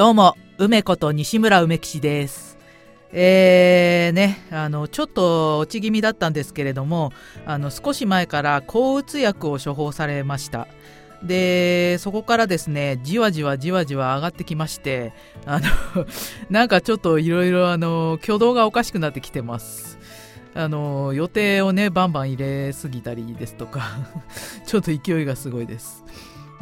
どうも、梅子と西村梅吉です。えー、ね、あの、ちょっと落ち気味だったんですけれども、あの、少し前から抗うつ薬を処方されました。で、そこからですね、じわじわじわじわ上がってきまして、あの、なんかちょっといろいろあの、挙動がおかしくなってきてます。あの、予定をね、バンバン入れすぎたりですとか、ちょっと勢いがすごいです。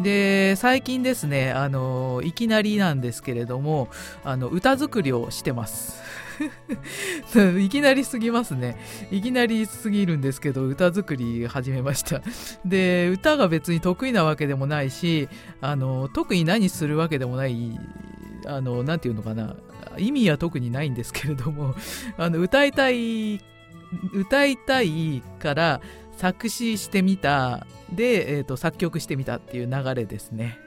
で最近ですねあのいきなりなんですけれどもあの歌作りをしてます。いきなりすぎますね。いきなりすぎるんですけど歌作り始めました。で歌が別に得意なわけでもないしあの特に何するわけでもないあのなんていうのかな。意味は特にないんですけれどもあの歌いたい歌いたいから作詞してみたで、えーと、作曲してみたっていう流れですね。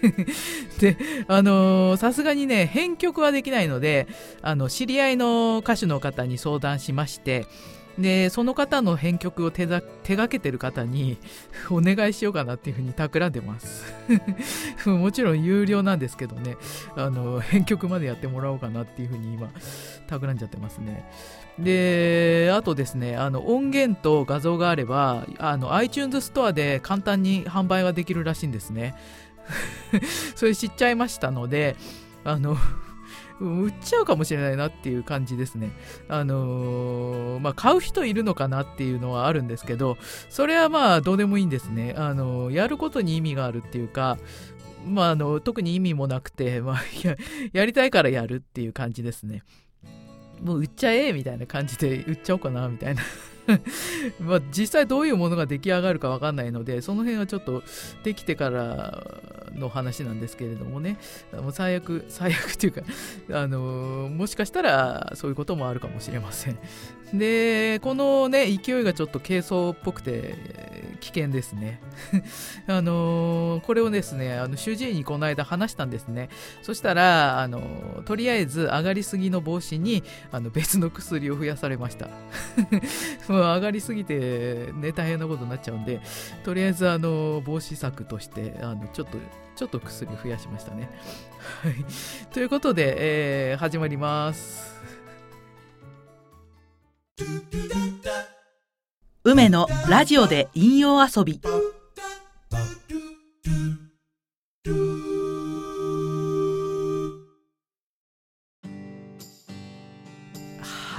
であのさすがにね編曲はできないのであの知り合いの歌手の方に相談しましてでその方の編曲を手が手がけてる方に お願いしようかなっていうふうに企んでます。もちろん有料なんですけどね。あの編曲までやってもらおうかなっていうふうに今企んじゃってますね。であとですねあの音源と画像があればあの iTunes ストアで簡単に販売ができるらしいんですね。それ知っちゃいましたのであの売っちゃうかもしれないなっていう感じですね。あのー、まあ、買う人いるのかなっていうのはあるんですけど、それはまあ、どうでもいいんですね。あのー、やることに意味があるっていうか、まあ、あの、特に意味もなくて、まあや、やりたいからやるっていう感じですね。もう売っちゃえみたいな感じで売っちゃおうかなみたいな まあ実際どういうものが出来上がるか分かんないのでその辺はちょっとできてからの話なんですけれどもね。もう最悪最悪っていうかあのもしかしたらそういうこともあるかもしれません。でこのね勢いがちょっと軽装っぽくて危険ですね。あのこれをですねあの主治医にこの間話したんですね。そしたらあのとりあえず上がりすぎの防止にあの別の薬を増やされました。う上がりすぎてね大変なことになっちゃうんでとりあえずあの防止策としてあのちょっとちょっと薬増やしましたね。はい。ということで、えー、始まります。梅のラジオで引用遊び。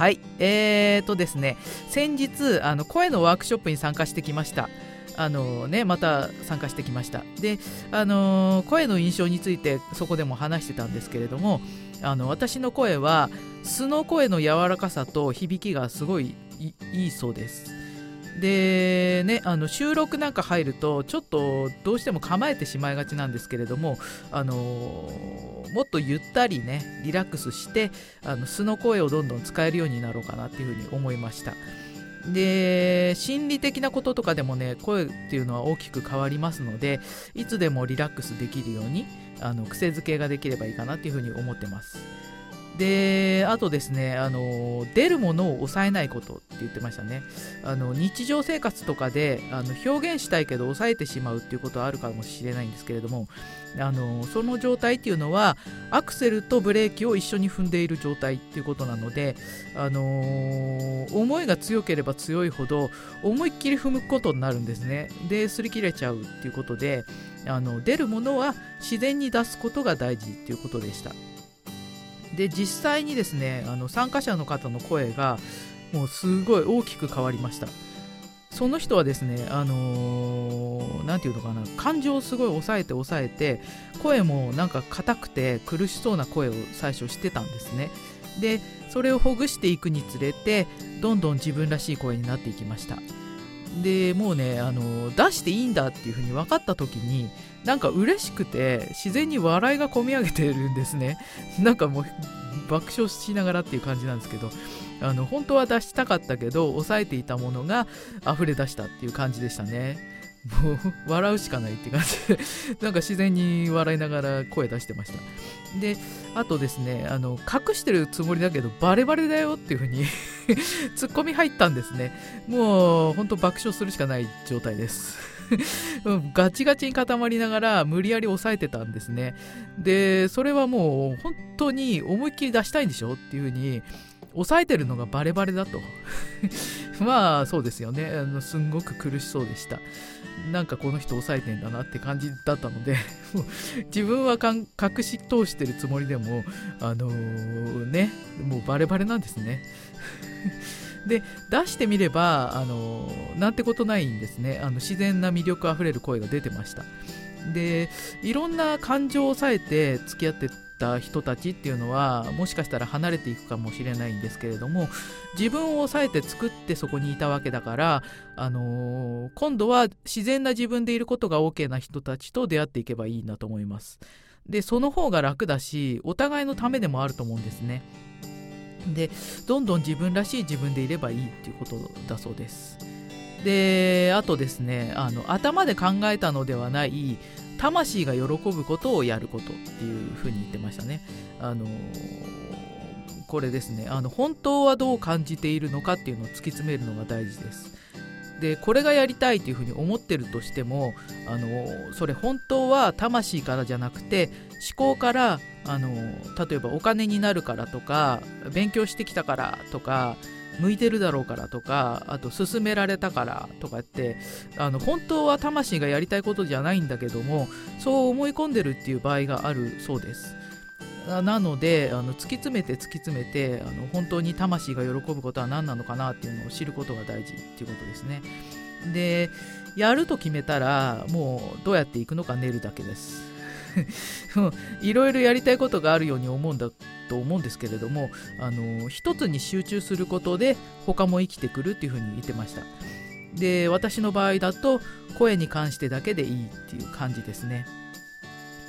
はい。えーとですね先日あの声のワークショップに参加してきました。あのね、また参加してきました。で、あの声の印象についてそこでも話してたんですけれどもあの私の声は素の声の柔らかさと響きがすごいいいそうです。でねあの収録なんか入るとちょっとどうしても構えてしまいがちなんですけれどもあのもっとゆったりねリラックスしてあの素の声をどんどん使えるようになろうかなっていうふうに思いました。で心理的なこととかでもね声っていうのは大きく変わりますのでいつでもリラックスできるようにあの癖づけができればいいかなっていうふうに思ってます。であとですねあの出るものを抑えないことって言ってましたね。あの日常生活とかであの表現したいけど抑えてしまうっていうことはあるかもしれないんですけれどもあのその状態っていうのはアクセルとブレーキを一緒に踏んでいる状態っていうことなので、あの、思いが強ければ強いほど思いっきり踏むことになるんですね。で擦り切れちゃうっていうことであの出るものは自然に出すことが大事っていうことでした。で実際にですねあの参加者の方の声がもうすごい大きく変わりました。その人はですねあの何、ー、て言うのかな感情をすごい抑えて抑えて声もなんか硬くて苦しそうな声を最初してたんですね。でそれをほぐしていくにつれてどんどん自分らしい声になっていきました。でもうねあの出していいんだっていう風に分かった時になんか嬉しくて自然に笑いがこみ上げてるんですね。なんかもう爆笑しながらっていう感じなんですけどあの本当は出したかったけど抑えていたものが溢れ出したっていう感じでしたね。も う笑うしかないって感じで なんか自然に笑いながら声出してました。であとですねあの隠してるつもりだけどバレバレだよっていう風に ツッコミ入ったんですね。もう本当爆笑するしかない状態です。ガチガチに固まりながら無理やり抑えてたんですね。でそれはもう本当に思いっきり出したいんでしょっていう風に抑えてるのがバレバレだと。まあそうですよね。あのすんごく苦しそうでした。なんかこの人抑えてんだなって感じだったので 自分は隠し通してるつもりでもあのー、ねもうバレバレなんですね。で出してみればあのなんてことないんですね。あの自然な魅力あふれる声が出てました。でいろんな感情を抑えて付き合ってた人たちっていうのはもしかしたら離れていくかもしれないんですけれども自分を抑えて作ってそこにいたわけだから、あのー、今度は自然な自分でいることが OK な人たちと出会っていけばいいなと思います。でその方が楽だしお互いのためでもあると思うんですね。でどんどん自分らしい自分でいればいいっていうことだそうです。であとですねあの頭で考えたのではない魂が喜ぶことをやることっていうふうに言ってましたね。あのこれですねあの本当はどう感じているのかっていうのを突き詰めるのが大事です。でこれがやりたいっていうふうに思ってるとしてもあのそれ本当は魂からじゃなくて思考からあの例えばお金になるからとか勉強してきたからとか向いてるだろうからとかあと勧められたからとかってあの本当は魂がやりたいことじゃないんだけどもそう思い込んでるっていう場合があるそうです。なのであの突き詰めて突き詰めてあの本当に魂が喜ぶことは何なのかなっていうのを知ることが大事っていうことですね。でやると決めたらもうどうやっていくのか練るだけです。いろいろやりたいことがあるように思うんだと思うんですけれどもあの一つに集中することで他も生きてくるっていうふうに言ってました。で私の場合だと声に関してだけでいいっていう感じですね。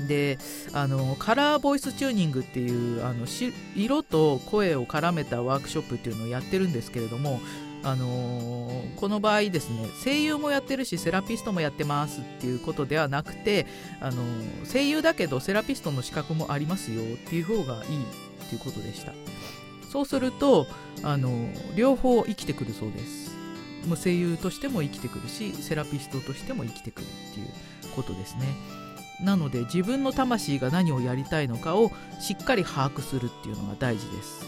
であのカラーボイスチューニングっていうあの色と声を絡めたワークショップっていうのをやってるんですけれどもあのー、この場合ですね声優もやってるしセラピストもやってますっていうことではなくて、あのー、声優だけどセラピストの資格もありますよっていう方がいいっていうことでした。そうすると、あのー、両方生きてくるそうです。もう声優としても生きてくるしセラピストとしても生きてくるっていうことですね。なので自分の魂が何をやりたいのかをしっかり把握するっていうのが大事です。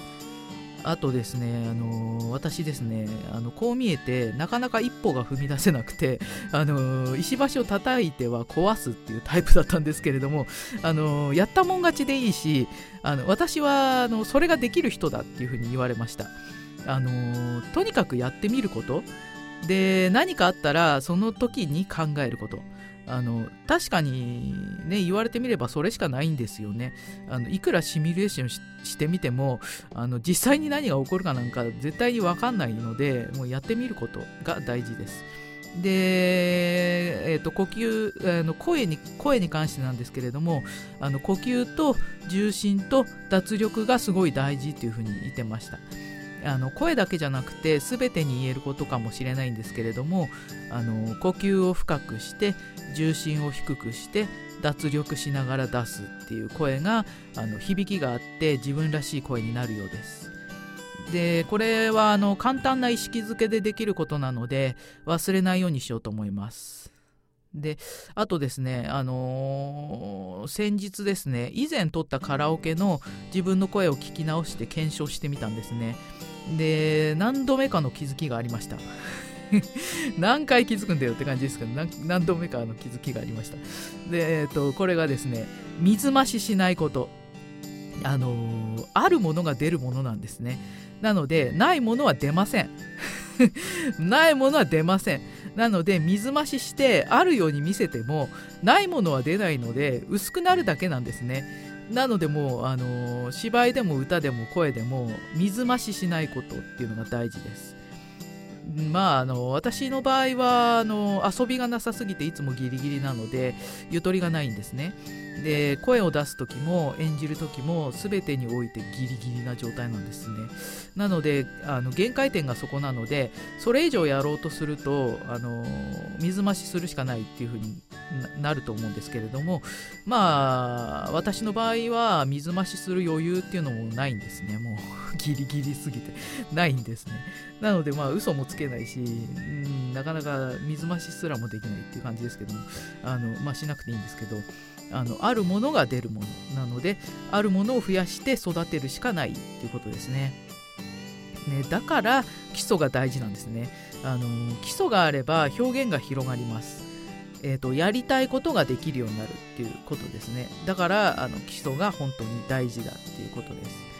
あとですね、あのー、私ですねあのこう見えてなかなか一歩が踏み出せなくて、あのー、石橋を叩いては壊すっていうタイプだったんですけれども、あのー、やったもん勝ちでいいしあの私はあのそれができる人だっていうふうに言われました、あのとにかくやってみること。で何かあったらその時に考えること。あの確かにね言われてみればそれしかないんですよね。あのいくらシミュレーションしてみてもあの実際に何が起こるかなんか絶対に分かんないのでもうやってみることが大事です。で、えーと、呼吸あの声に声に関してなんですけれどもあの呼吸と重心と脱力がすごい大事っていうふうに言ってました。あの声だけじゃなくて全てに言えることかもしれないんですけれどもあの呼吸を深くして重心を低くして脱力しながら出すっていう声があの響きがあって自分らしい声になるようです。でこれはあの簡単な意識づけでできることなので忘れないようにしようと思います。であとですね、あのー、先日ですね以前撮ったカラオケの自分の声を聞き直して検証してみたんですねで何度目かの気づきがありました。何回気づくんだよって感じですけど何度目かの気づきがありました。で、えーと、これがですね水増ししないこと。あのー、あるものが出るものなんですね。なのでないものは出ません。ないものは出ません。なので水増ししてあるように見せてもないものは出ないので薄くなるだけなんですね。なのでもう、あのー、芝居でも歌でも声でも水増ししないことっていうのが大事です。まあ、あの私の場合はあの遊びがなさすぎていつもギリギリなのでゆとりがないんですね。で声を出す時も演じる時も全てにおいてギリギリな状態なんですね。なのであの限界点がそこなのでそれ以上やろうとするとあの水増しするしかないっていうふうになると思うんですけれどもまあ私の場合は水増しする余裕っていうのもないんですね。もうギリギリすぎてないんですね。なのでまあ嘘もつけないし、うん、なかなか水増しすらもできないっていう感じですけどもあのまあしなくていいんですけどあのあるものが出るものなのであるものを増やして育てるしかないっていうことですね。ねだから基礎が大事なんですね。あの基礎があれば表現が広がります。えーと、やりたいことができるようになるっていうことですね。だからあの基礎が本当に大事だっていうことです。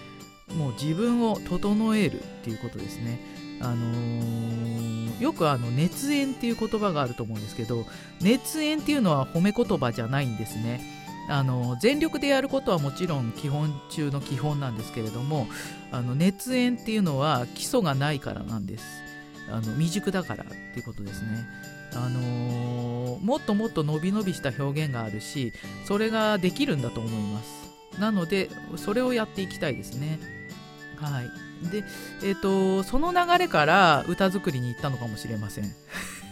もう自分を整えるっていうことですね。あのー、よくあの熱演っていう言葉があると思うんですけど熱演っていうのは褒め言葉じゃないんですね。あの全力でやることはもちろん基本中の基本なんですけれどもあの熱演っていうのは基礎がないからなんです。あの未熟だからっていうことですね。あのー、もっともっと伸び伸びした表現があるしそれができるんだと思います。なのでそれをやっていきたいですね。はい。で、えーと、その流れから歌作りに行ったのかもしれません。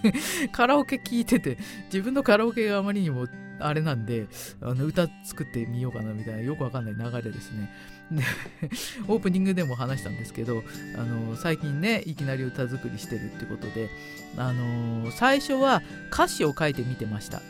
カラオケ聴いてて自分のカラオケがあまりにもあれなんであの歌作ってみようかなみたいなよくわかんない流れですね。オープニングでも話したんですけどあの最近ねいきなり歌作りしてるってことであの最初は歌詞を書いてみてました。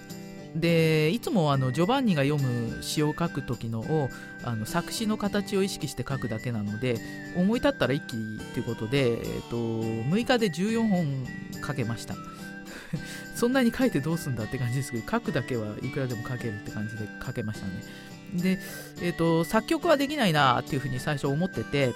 でいつもあのジョバンニが読む詩を書く時のをあの作詞の形を意識して書くだけなので思い立ったら一気ということで、えーと、6日で14本書けました。そんなに書いてどうすんだって感じですけど書くだけはいくらでも書けるって感じで書けましたね。で、えーと作曲はできないなっていうふうに最初思ってて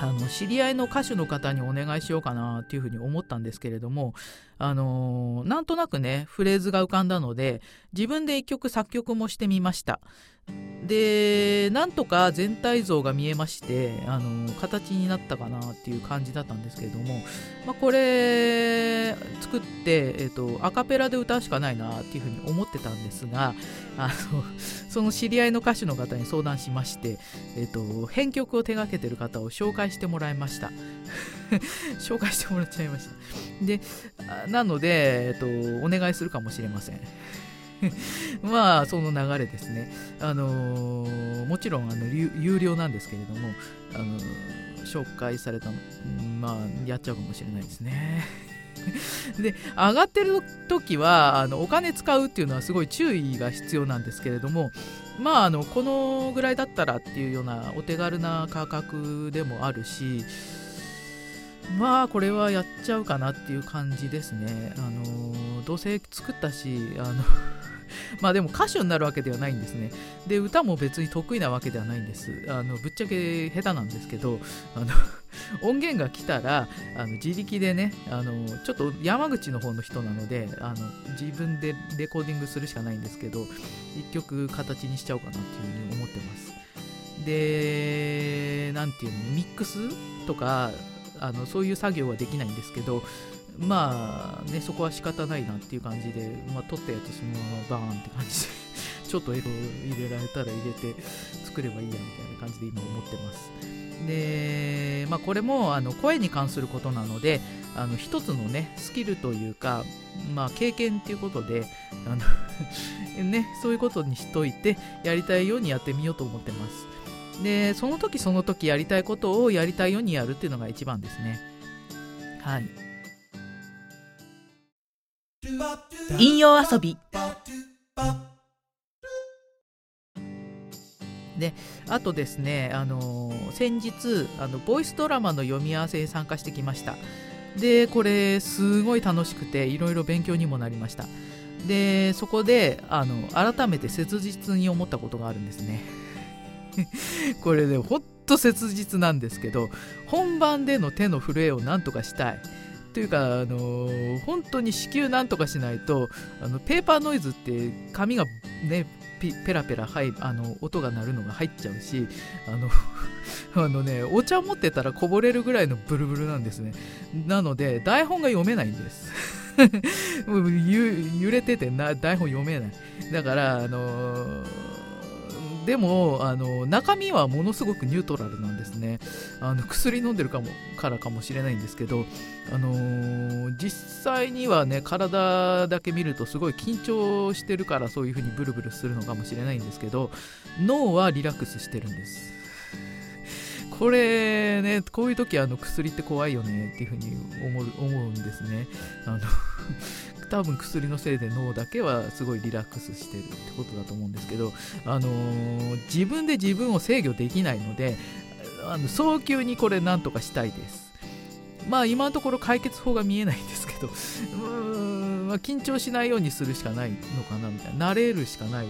あの知り合いの歌手の方にお願いしようかなっていうふうに思ったんですけれども、あのー、なんとなくねフレーズが浮かんだので自分で一曲作曲もしてみました。でなんとか全体像が見えましてあの形になったかなっていう感じだったんですけれども、まあ、これ作って、えーと、アカペラで歌うしかないなっていうふうに思ってたんですがあの その知り合いの歌手の方に相談しまして、えーと、編曲を手がけてる方を紹介してもらいました。紹介してもらっちゃいました。でなので、えーとお願いするかもしれません。まあその流れですね。あのー、もちろんあの有料なんですけれども、あのー、紹介されたまあやっちゃうかもしれないですね。で上がってる時はあのお金使うっていうのはすごい注意が必要なんですけれどもまああのこのぐらいだったらっていうようなお手軽な価格でもあるしまあこれはやっちゃうかなっていう感じですねあのどうせ作ったしあの まあでも歌手になるわけではないんですね。で、歌も別に得意なわけではないんです。あのぶっちゃけ下手なんですけど、あの 音源が来たらあの自力でねあのちょっと山口の方の人なのであの自分でレコーディングするしかないんですけど一曲形にしちゃおうかなっていうふうに思ってますで何ていうのミックスとかあのそういう作業はできないんですけどまあねそこは仕方ないなっていう感じで、まあ、撮ったやつそのままバーンって感じで ちょっとエロ入れられたら入れて作ればいいやみたいな感じで今思ってます。で、まあ、これもあの声に関することなのであの一つのねスキルというか、まあ、経験っていうことであの ね、そういうことにしといてやりたいようにやってみようと思ってます。でその時その時やりたいことをやりたいようにやるっていうのが一番ですね。はい。引用遊び。であとですね、あの、先日あのボイスドラマの読み合わせに参加してきました。でこれすごい楽しくていろいろ勉強にもなりました。でそこであの改めて切実に思ったことがあるんですね。これねほんと切実なんですけど本番での手の震えをなんとかしたい。というか、あのー、本当に子宮なんとかしないとあのペーパーノイズって紙がねペラペラ入あの音が鳴るのが入っちゃうしあの あのねお茶持ってたらこぼれるぐらいのブルブルなんですね。なので台本が読めないんです。揺れててな台本読めない。だからあのーでもあの中身はものすごくニュートラルなんですね。あの薬飲んでるかもからかもしれないんですけど、あのー、実際にはね体だけ見るとすごい緊張してるからそういう風にブルブルするのかもしれないんですけど脳はリラックスしてるんです。これねこういう時あの薬って怖いよねっていう風に思う思うんですね。あの多分薬のせいで脳だけはすごいリラックスしてるってことだと思うんですけど、あのー、自分で自分を制御できないのであの早急にこれなんとかしたいです。まあ今のところ解決法が見えないんですけどうーん、まあ、緊張しないようにするしかないのかなみたいな慣れるしかない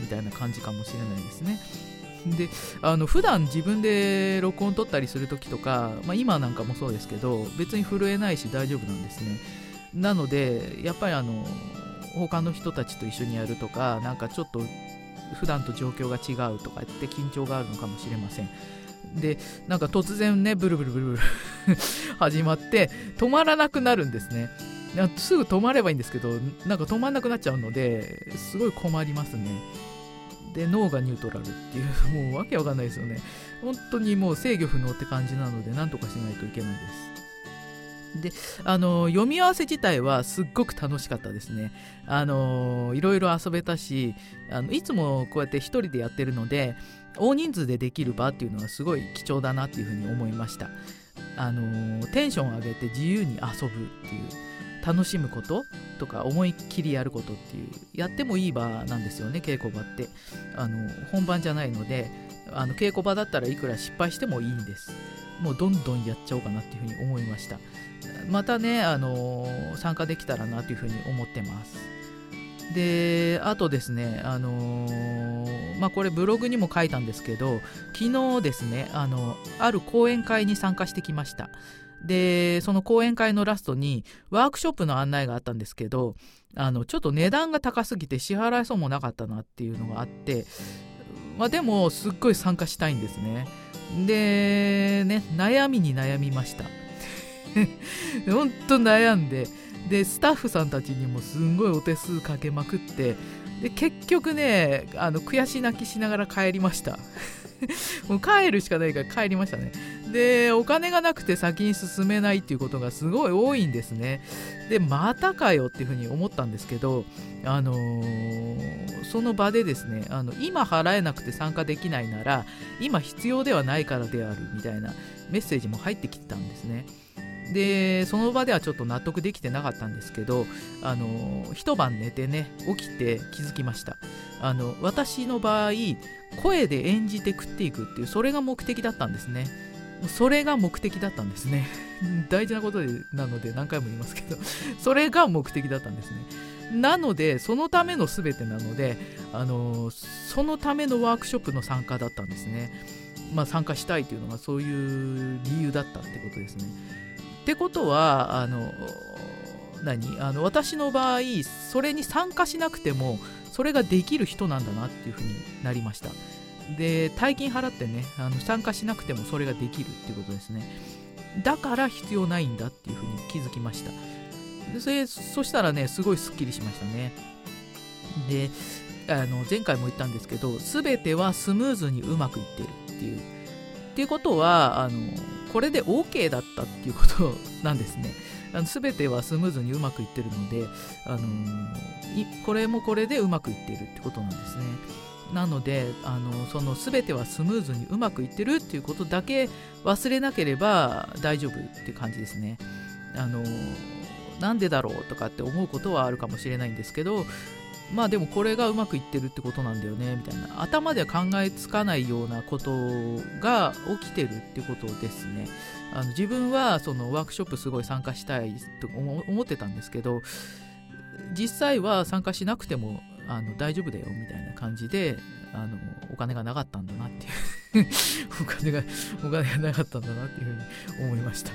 みたいな感じかもしれないですね。であの普段自分で録音撮ったりする時とか、まあ、今なんかもそうですけど別に震えないし大丈夫なんですね。なのでやっぱりあの他の人たちと一緒にやるとかなんかちょっと普段と状況が違うとかって緊張があるのかもしれません。でなんか突然ねブルブルブルブル 始まって止まらなくなるんですね。すぐ止まればいいんですけどなんか止まんなくなっちゃうのですごい困りますね。で脳がニュートラルっていうもうわけわかんないですよね。本当にもう制御不能って感じなのでなんとかしないといけないです。であの読み合わせ自体はすっごく楽しかったですね。あのいろいろ遊べたしあのいつもこうやって1人でやってるので大人数でできる場っていうのはすごい貴重だなっていうふうに思いました。あのテンション上げて自由に遊ぶっていう楽しむこととか思いっきりやることっていうやってもいい場なんですよね稽古場ってあの本番じゃないのであの稽古場だったらいくら失敗してもいいんですもうどんどんやっちゃおうかなっていうふうに思いましたまたね、あのー、参加できたらなというふうに思ってます。で、あとですね、あのー、まあ、これブログにも書いたんですけど、昨日ですね、あの、ある講演会に参加してきました。で、その講演会のラストにワークショップの案内があったんですけど、あの、ちょっと値段が高すぎて支払えそうもなかったなっていうのがあって、まあ、でも、すっごい参加したいんですね。で、ね、悩みに悩みました。ほんと悩んででスタッフさんたちにもすんごいお手数かけまくってで結局ねあの悔し泣きしながら帰りました。もう帰るしかないから帰りましたね。でお金がなくて先に進めないっていうことがすごい多いんですね。でまたかよっていうふうに思ったんですけどあのー、その場でですねあの今払えなくて参加できないなら今必要ではないからであるみたいなメッセージも入ってきてたんですね。でその場ではちょっと納得できてなかったんですけどあの一晩寝てね起きて気づきました。あの私の場合声で演じて食っていくっていうそれが目的だったんですね。それが目的だったんですね。大事なことなので何回も言いますけどそれが目的だったんですね。なのでそのための全てなのであのそのためのワークショップの参加だったんですね。まあ参加したいというのがそういう理由だったってことですね。ってことはあの何？あの私の場合それに参加しなくてもそれができる人なんだなっていうふうになりました。で大金払ってねあの参加しなくてもそれができるっていうことですね。だから必要ないんだっていうふうに気づきました。でそれそしたらねすごいすっきりしましたねであの前回も言ったんですけど全てはスムーズにうまくいってるっていうっていうことはあのこれで OK だったっていうことなんですね。あの全てはスムーズにうまくいってるので、あのー、これもこれでうまくいってるってことなんですね。なのであのその全てはスムーズにうまくいってるっていうことだけ忘れなければ大丈夫っていう感じですね。あのなんでだろうとかって思うことはあるかもしれないんですけどまあでもこれがうまくいってるってことなんだよねみたいな。頭では考えつかないようなことが起きてるってことですね。あの自分はそのワークショップすごい参加したいと思ってたんですけど実際は参加しなくてもあの大丈夫だよみたいな感じであのお金がなかったんだなっていう。お金がお金がなかったんだなっていうふうに思いました。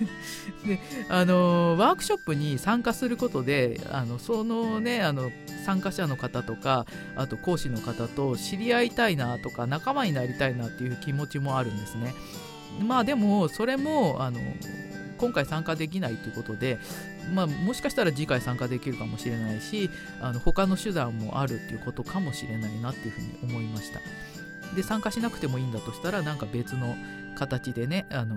であのワークショップに参加することであのそのねあの参加者の方とかあと講師の方と知り合いたいなとか仲間になりたいなっていう気持ちもあるんですね。まあでもそれもあの今回参加できないということで、まあ、もしかしたら次回参加できるかもしれないしあの他の手段もあるっていうことかもしれないなっていうふうに思いましたで参加しなくてもいいんだとしたらなんか別の形でねあの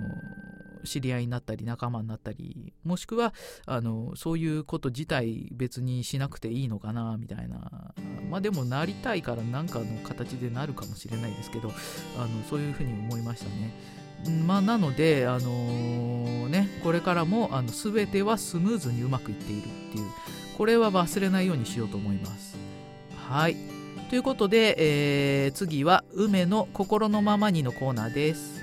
知り合いになったり仲間になったりもしくはあのそういうこと自体別にしなくていいのかなみたいなまあでもなりたいから何かの形でなるかもしれないですけどあのそういうふうに思いましたね。まあ、なので、あのー、ね、これからもあの全てはスムーズにうまくいっているっていうこれは忘れないようにしようと思います。はいということで、えー、次は「梅の心のままに」のコーナーです。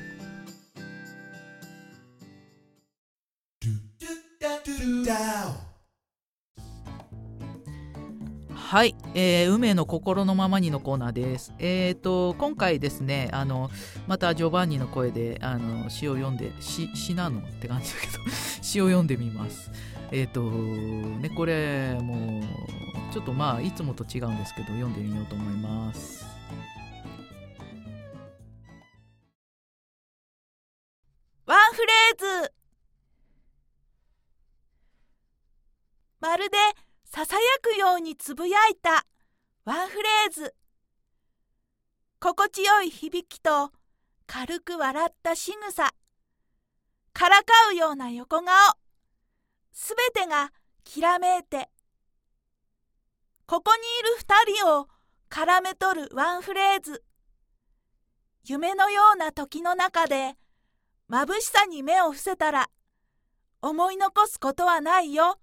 はい、えー、梅の心のままにのコーナーです。えっ、ー、と今回ですね、あのまたジョバンニの声であの詩を読んで詩詩なのって感じだけど 詩を読んでみます。えっ、ー、とねこれもうちょっとまあいつもと違うんですけど読んでみようと思います。ワンフレーズまるでささやくようにつぶやいた。ワンフレーズ。心地よい響きと軽く笑った仕草。からかうような横顔。すべてがきらめいて。ここにいる二人を絡め取るワンフレーズ。夢のような時の中で眩しさに目を伏せたら思い残すことはないよ。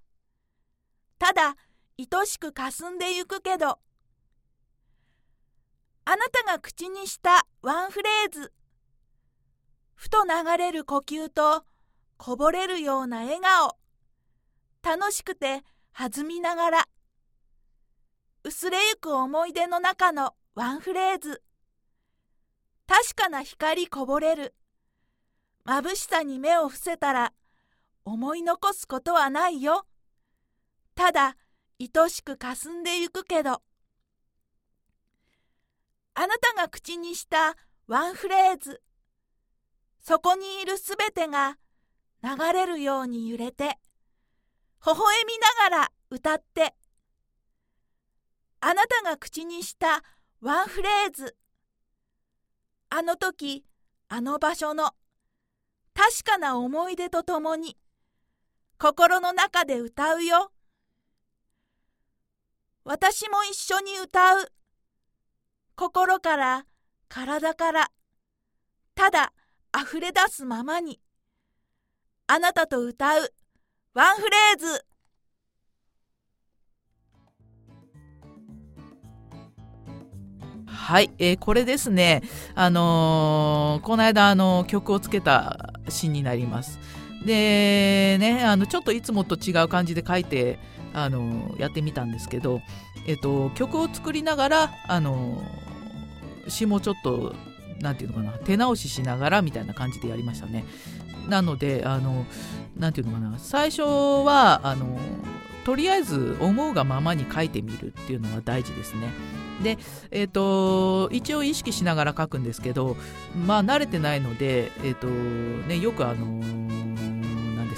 ただ愛しく霞んでゆくけど。あなたが口にしたワンフレーズふと流れる呼吸とこぼれるような笑顔。楽しくて弾みながら。薄れゆく思い出の中のワンフレーズ。確かな光こぼれる。眩しさに目を伏せたら思い残すことはないよ。ただ愛しく霞んでゆくけどあなたが口にしたワンフレーズそこにいるすべてが流れるように揺れて微笑みながら歌ってあなたが口にしたワンフレーズあの時あの場所の確かな思い出とともに心の中で歌うよ。私も一緒に歌う。心から体からただ溢れ出すままにあなたと歌うワンフレーズはい、えー、これですね、あのー、この間、あの曲をつけた詩になります。でね、あのちょっといつもと違う感じで書いてあのやってみたんですけど、えっと、曲を作りながらあの詩もちょっと何て言うのかな手直ししながらみたいな感じでやりましたね。なのであのなて言うのかな最初はあのとりあえず思うがままに書いてみるっていうのが大事ですね。で、えーと、一応意識しながら書くんですけどまあ慣れてないので、えーとね、よくあのです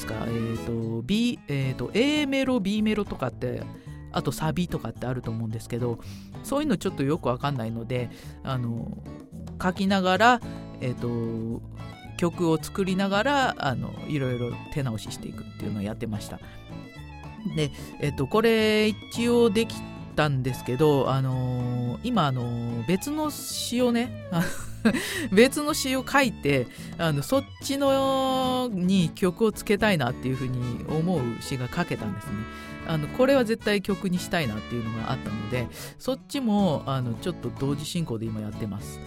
か、えーと B えーと、A メロ B メロとかってあとサビとかってあると思うんですけどそういうのちょっとよくわかんないのであの書きながら、えーと、曲を作りながらあのいろいろ手直ししていくっていうのをやってました。で、えーと、これ一応できたんですけど、あのー、今、あのー、別の詩をね 別の詩を書いてあのそっちのに曲をつけたいなっていうふうに思う詩が書けたんですね。あのこれは絶対曲にしたいなっていうのがあったのでそっちもあのちょっと同時進行で今やってます。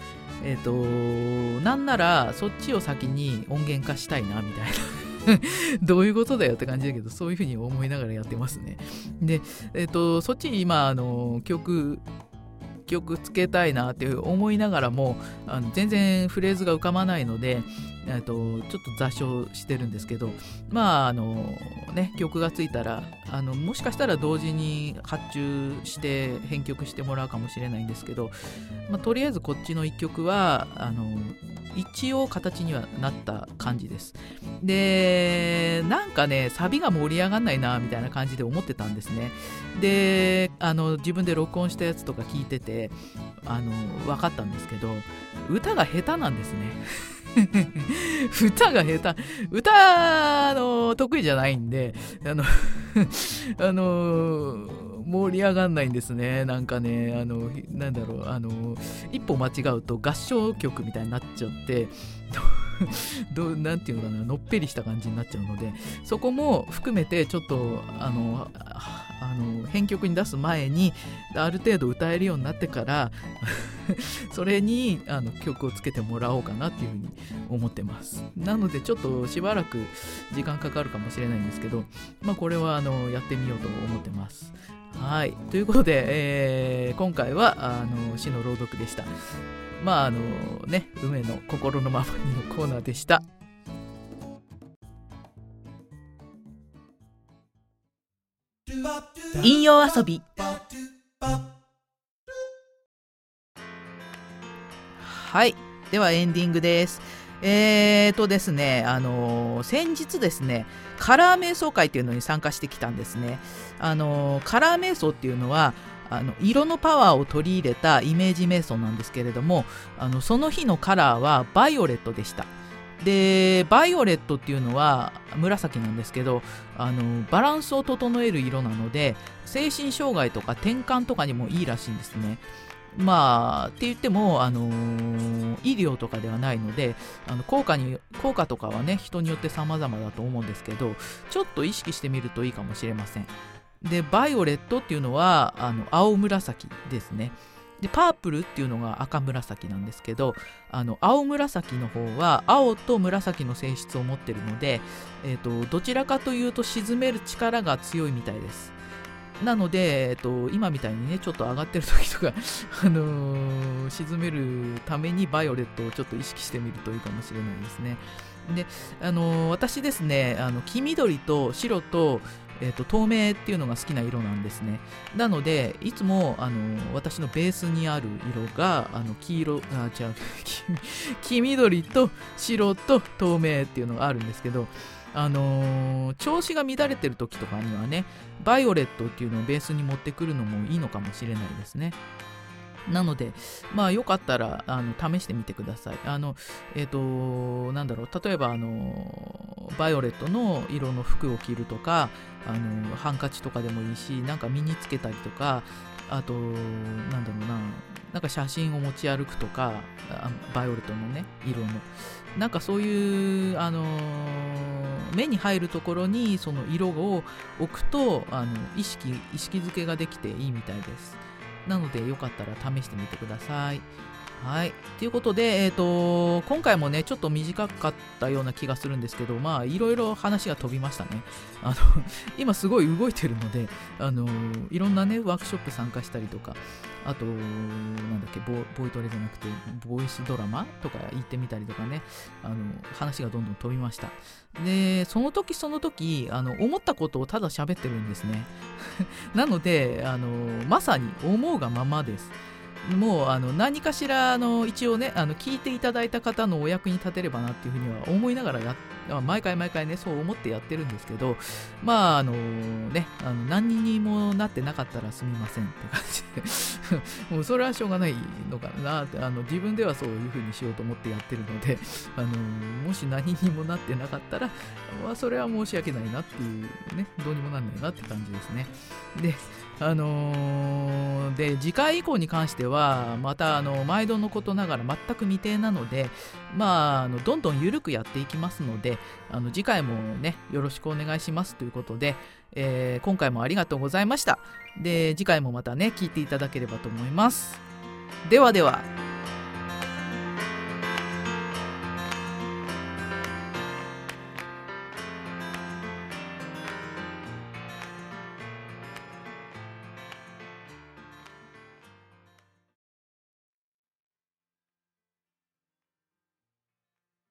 えっ、ー、となんならそっちを先に音源化したいなみたいな。どういうことだよって感じだけどそういうふうに思いながらやってますね。で、えっ、ー、とそっちに今あの曲曲つけたいなって思いながらもあの全然フレーズが浮かばないのでとちょっと座礁してるんですけどまああのね曲がついたらあのもしかしたら同時に発注して編曲してもらうかもしれないんですけど、まあ、とりあえずこっちの1曲はあの一応形にはなった感じです。でなんかねサビが盛り上がんないなみたいな感じで思ってたんですね。であの自分で録音したやつとか聞いててあの分かったんですけど歌が下手なんですね。歌が下手。歌の得意じゃないんであの あの盛り上がんないんですね。なんかねあのなんだろうあの一歩間違うと合唱曲みたいになっちゃって どなんていうのかなのっぺりした感じになっちゃうのでそこも含めてちょっとあのあの編曲に出す前にある程度歌えるようになってから それにあの曲をつけてもらおうかなっていうふうに思ってます。なのでちょっとしばらく時間かかるかもしれないんですけど、まあ、これはあのやってみようと思ってます。はい。ということで、えー、今回はあの詩の朗読でした。まああのね梅の心のままにのコーナーでした。引用遊び。はい。ではエンディングです。えーとですね、あのー、先日ですね、カラー瞑想会っていうのに参加してきたんですね。あのー、カラー瞑想っていうのは、あの色のパワーを取り入れたイメージ瞑想なんですけれどもあのその日のカラーはバイオレットでした。でバイオレットっていうのは紫なんですけどあのバランスを整える色なので精神障害とか転換とかにもいいらしいんですね。まあって言っても、あのー、医療とかではないのであの効果に効果とかはね人によって様々だと思うんですけどちょっと意識してみるといいかもしれません。でバイオレットっていうのはあの青紫ですね。でパープルっていうのが赤紫なんですけどあの青紫の方は青と紫の性質を持ってるので、えーと、どちらかというと沈める力が強いみたいです。なので、えっと、今みたいにねちょっと上がってる時とか、あのー、沈めるためにバイオレットをちょっと意識してみるといいかもしれないですね。で、あのー、私ですねあの黄緑と白とえーと、透明っていうのが好きな色なんですね。なのでいつもあの私のベースにある色があの黄色あ違う 黄緑と白と透明っていうのがあるんですけどあのー、調子が乱れてる時とかにはねバイオレットっていうのをベースに持ってくるのもいいのかもしれないですね。なので、まあ、よかったらあの試してみてください。あの、えっ、ー、と、なんだろう、例えば、あの、バイオレットの色の服を着るとか、あの、ハンカチとかでもいいし、なんか身につけたりとか、あと、なんだろうな、なんか写真を持ち歩くとか、バイオレットのね、色の。なんかそういう、あの目に入るところにその色を置くとあの意識意識づけができていいみたいです。なのでよかったら試してみてください。はい。ということで、えっ、ー、と、今回もね、ちょっと短かったような気がするんですけど、まあ、いろいろ話が飛びましたね。あの、今すごい動いてるので、あの、いろんなね、ワークショップ参加したりとか、あと、なんだっけボ、ボイトレじゃなくて、ボイスドラマとか行ってみたりとかね、あの、話がどんどん飛びました。で、その時その時、あの、思ったことをただ喋ってるんですね。なので、あの、まさに思うがままです。もうあの何かしらあの一応ねあの聞いていただいた方のお役に立てればなっていうふうには思いながらや毎回毎回ねそう思ってやってるんですけどまああのねあの何にもなってなかったらすみませんって感じで。もうそれはしょうがないのかなってあの自分ではそういうふうにしようと思ってやってるのであのもし何にもなってなかったら、まあ、それは申し訳ないなっていうねどうにもなんないなって感じですね。であのー、で次回以降に関してはまたあの毎度のことながら全く未定なのでまああのどんどん緩くやっていきますのであの次回もねよろしくお願いしますということで、えー、今回もありがとうございました。で次回もまたね聞いていただければと思います。ではでは。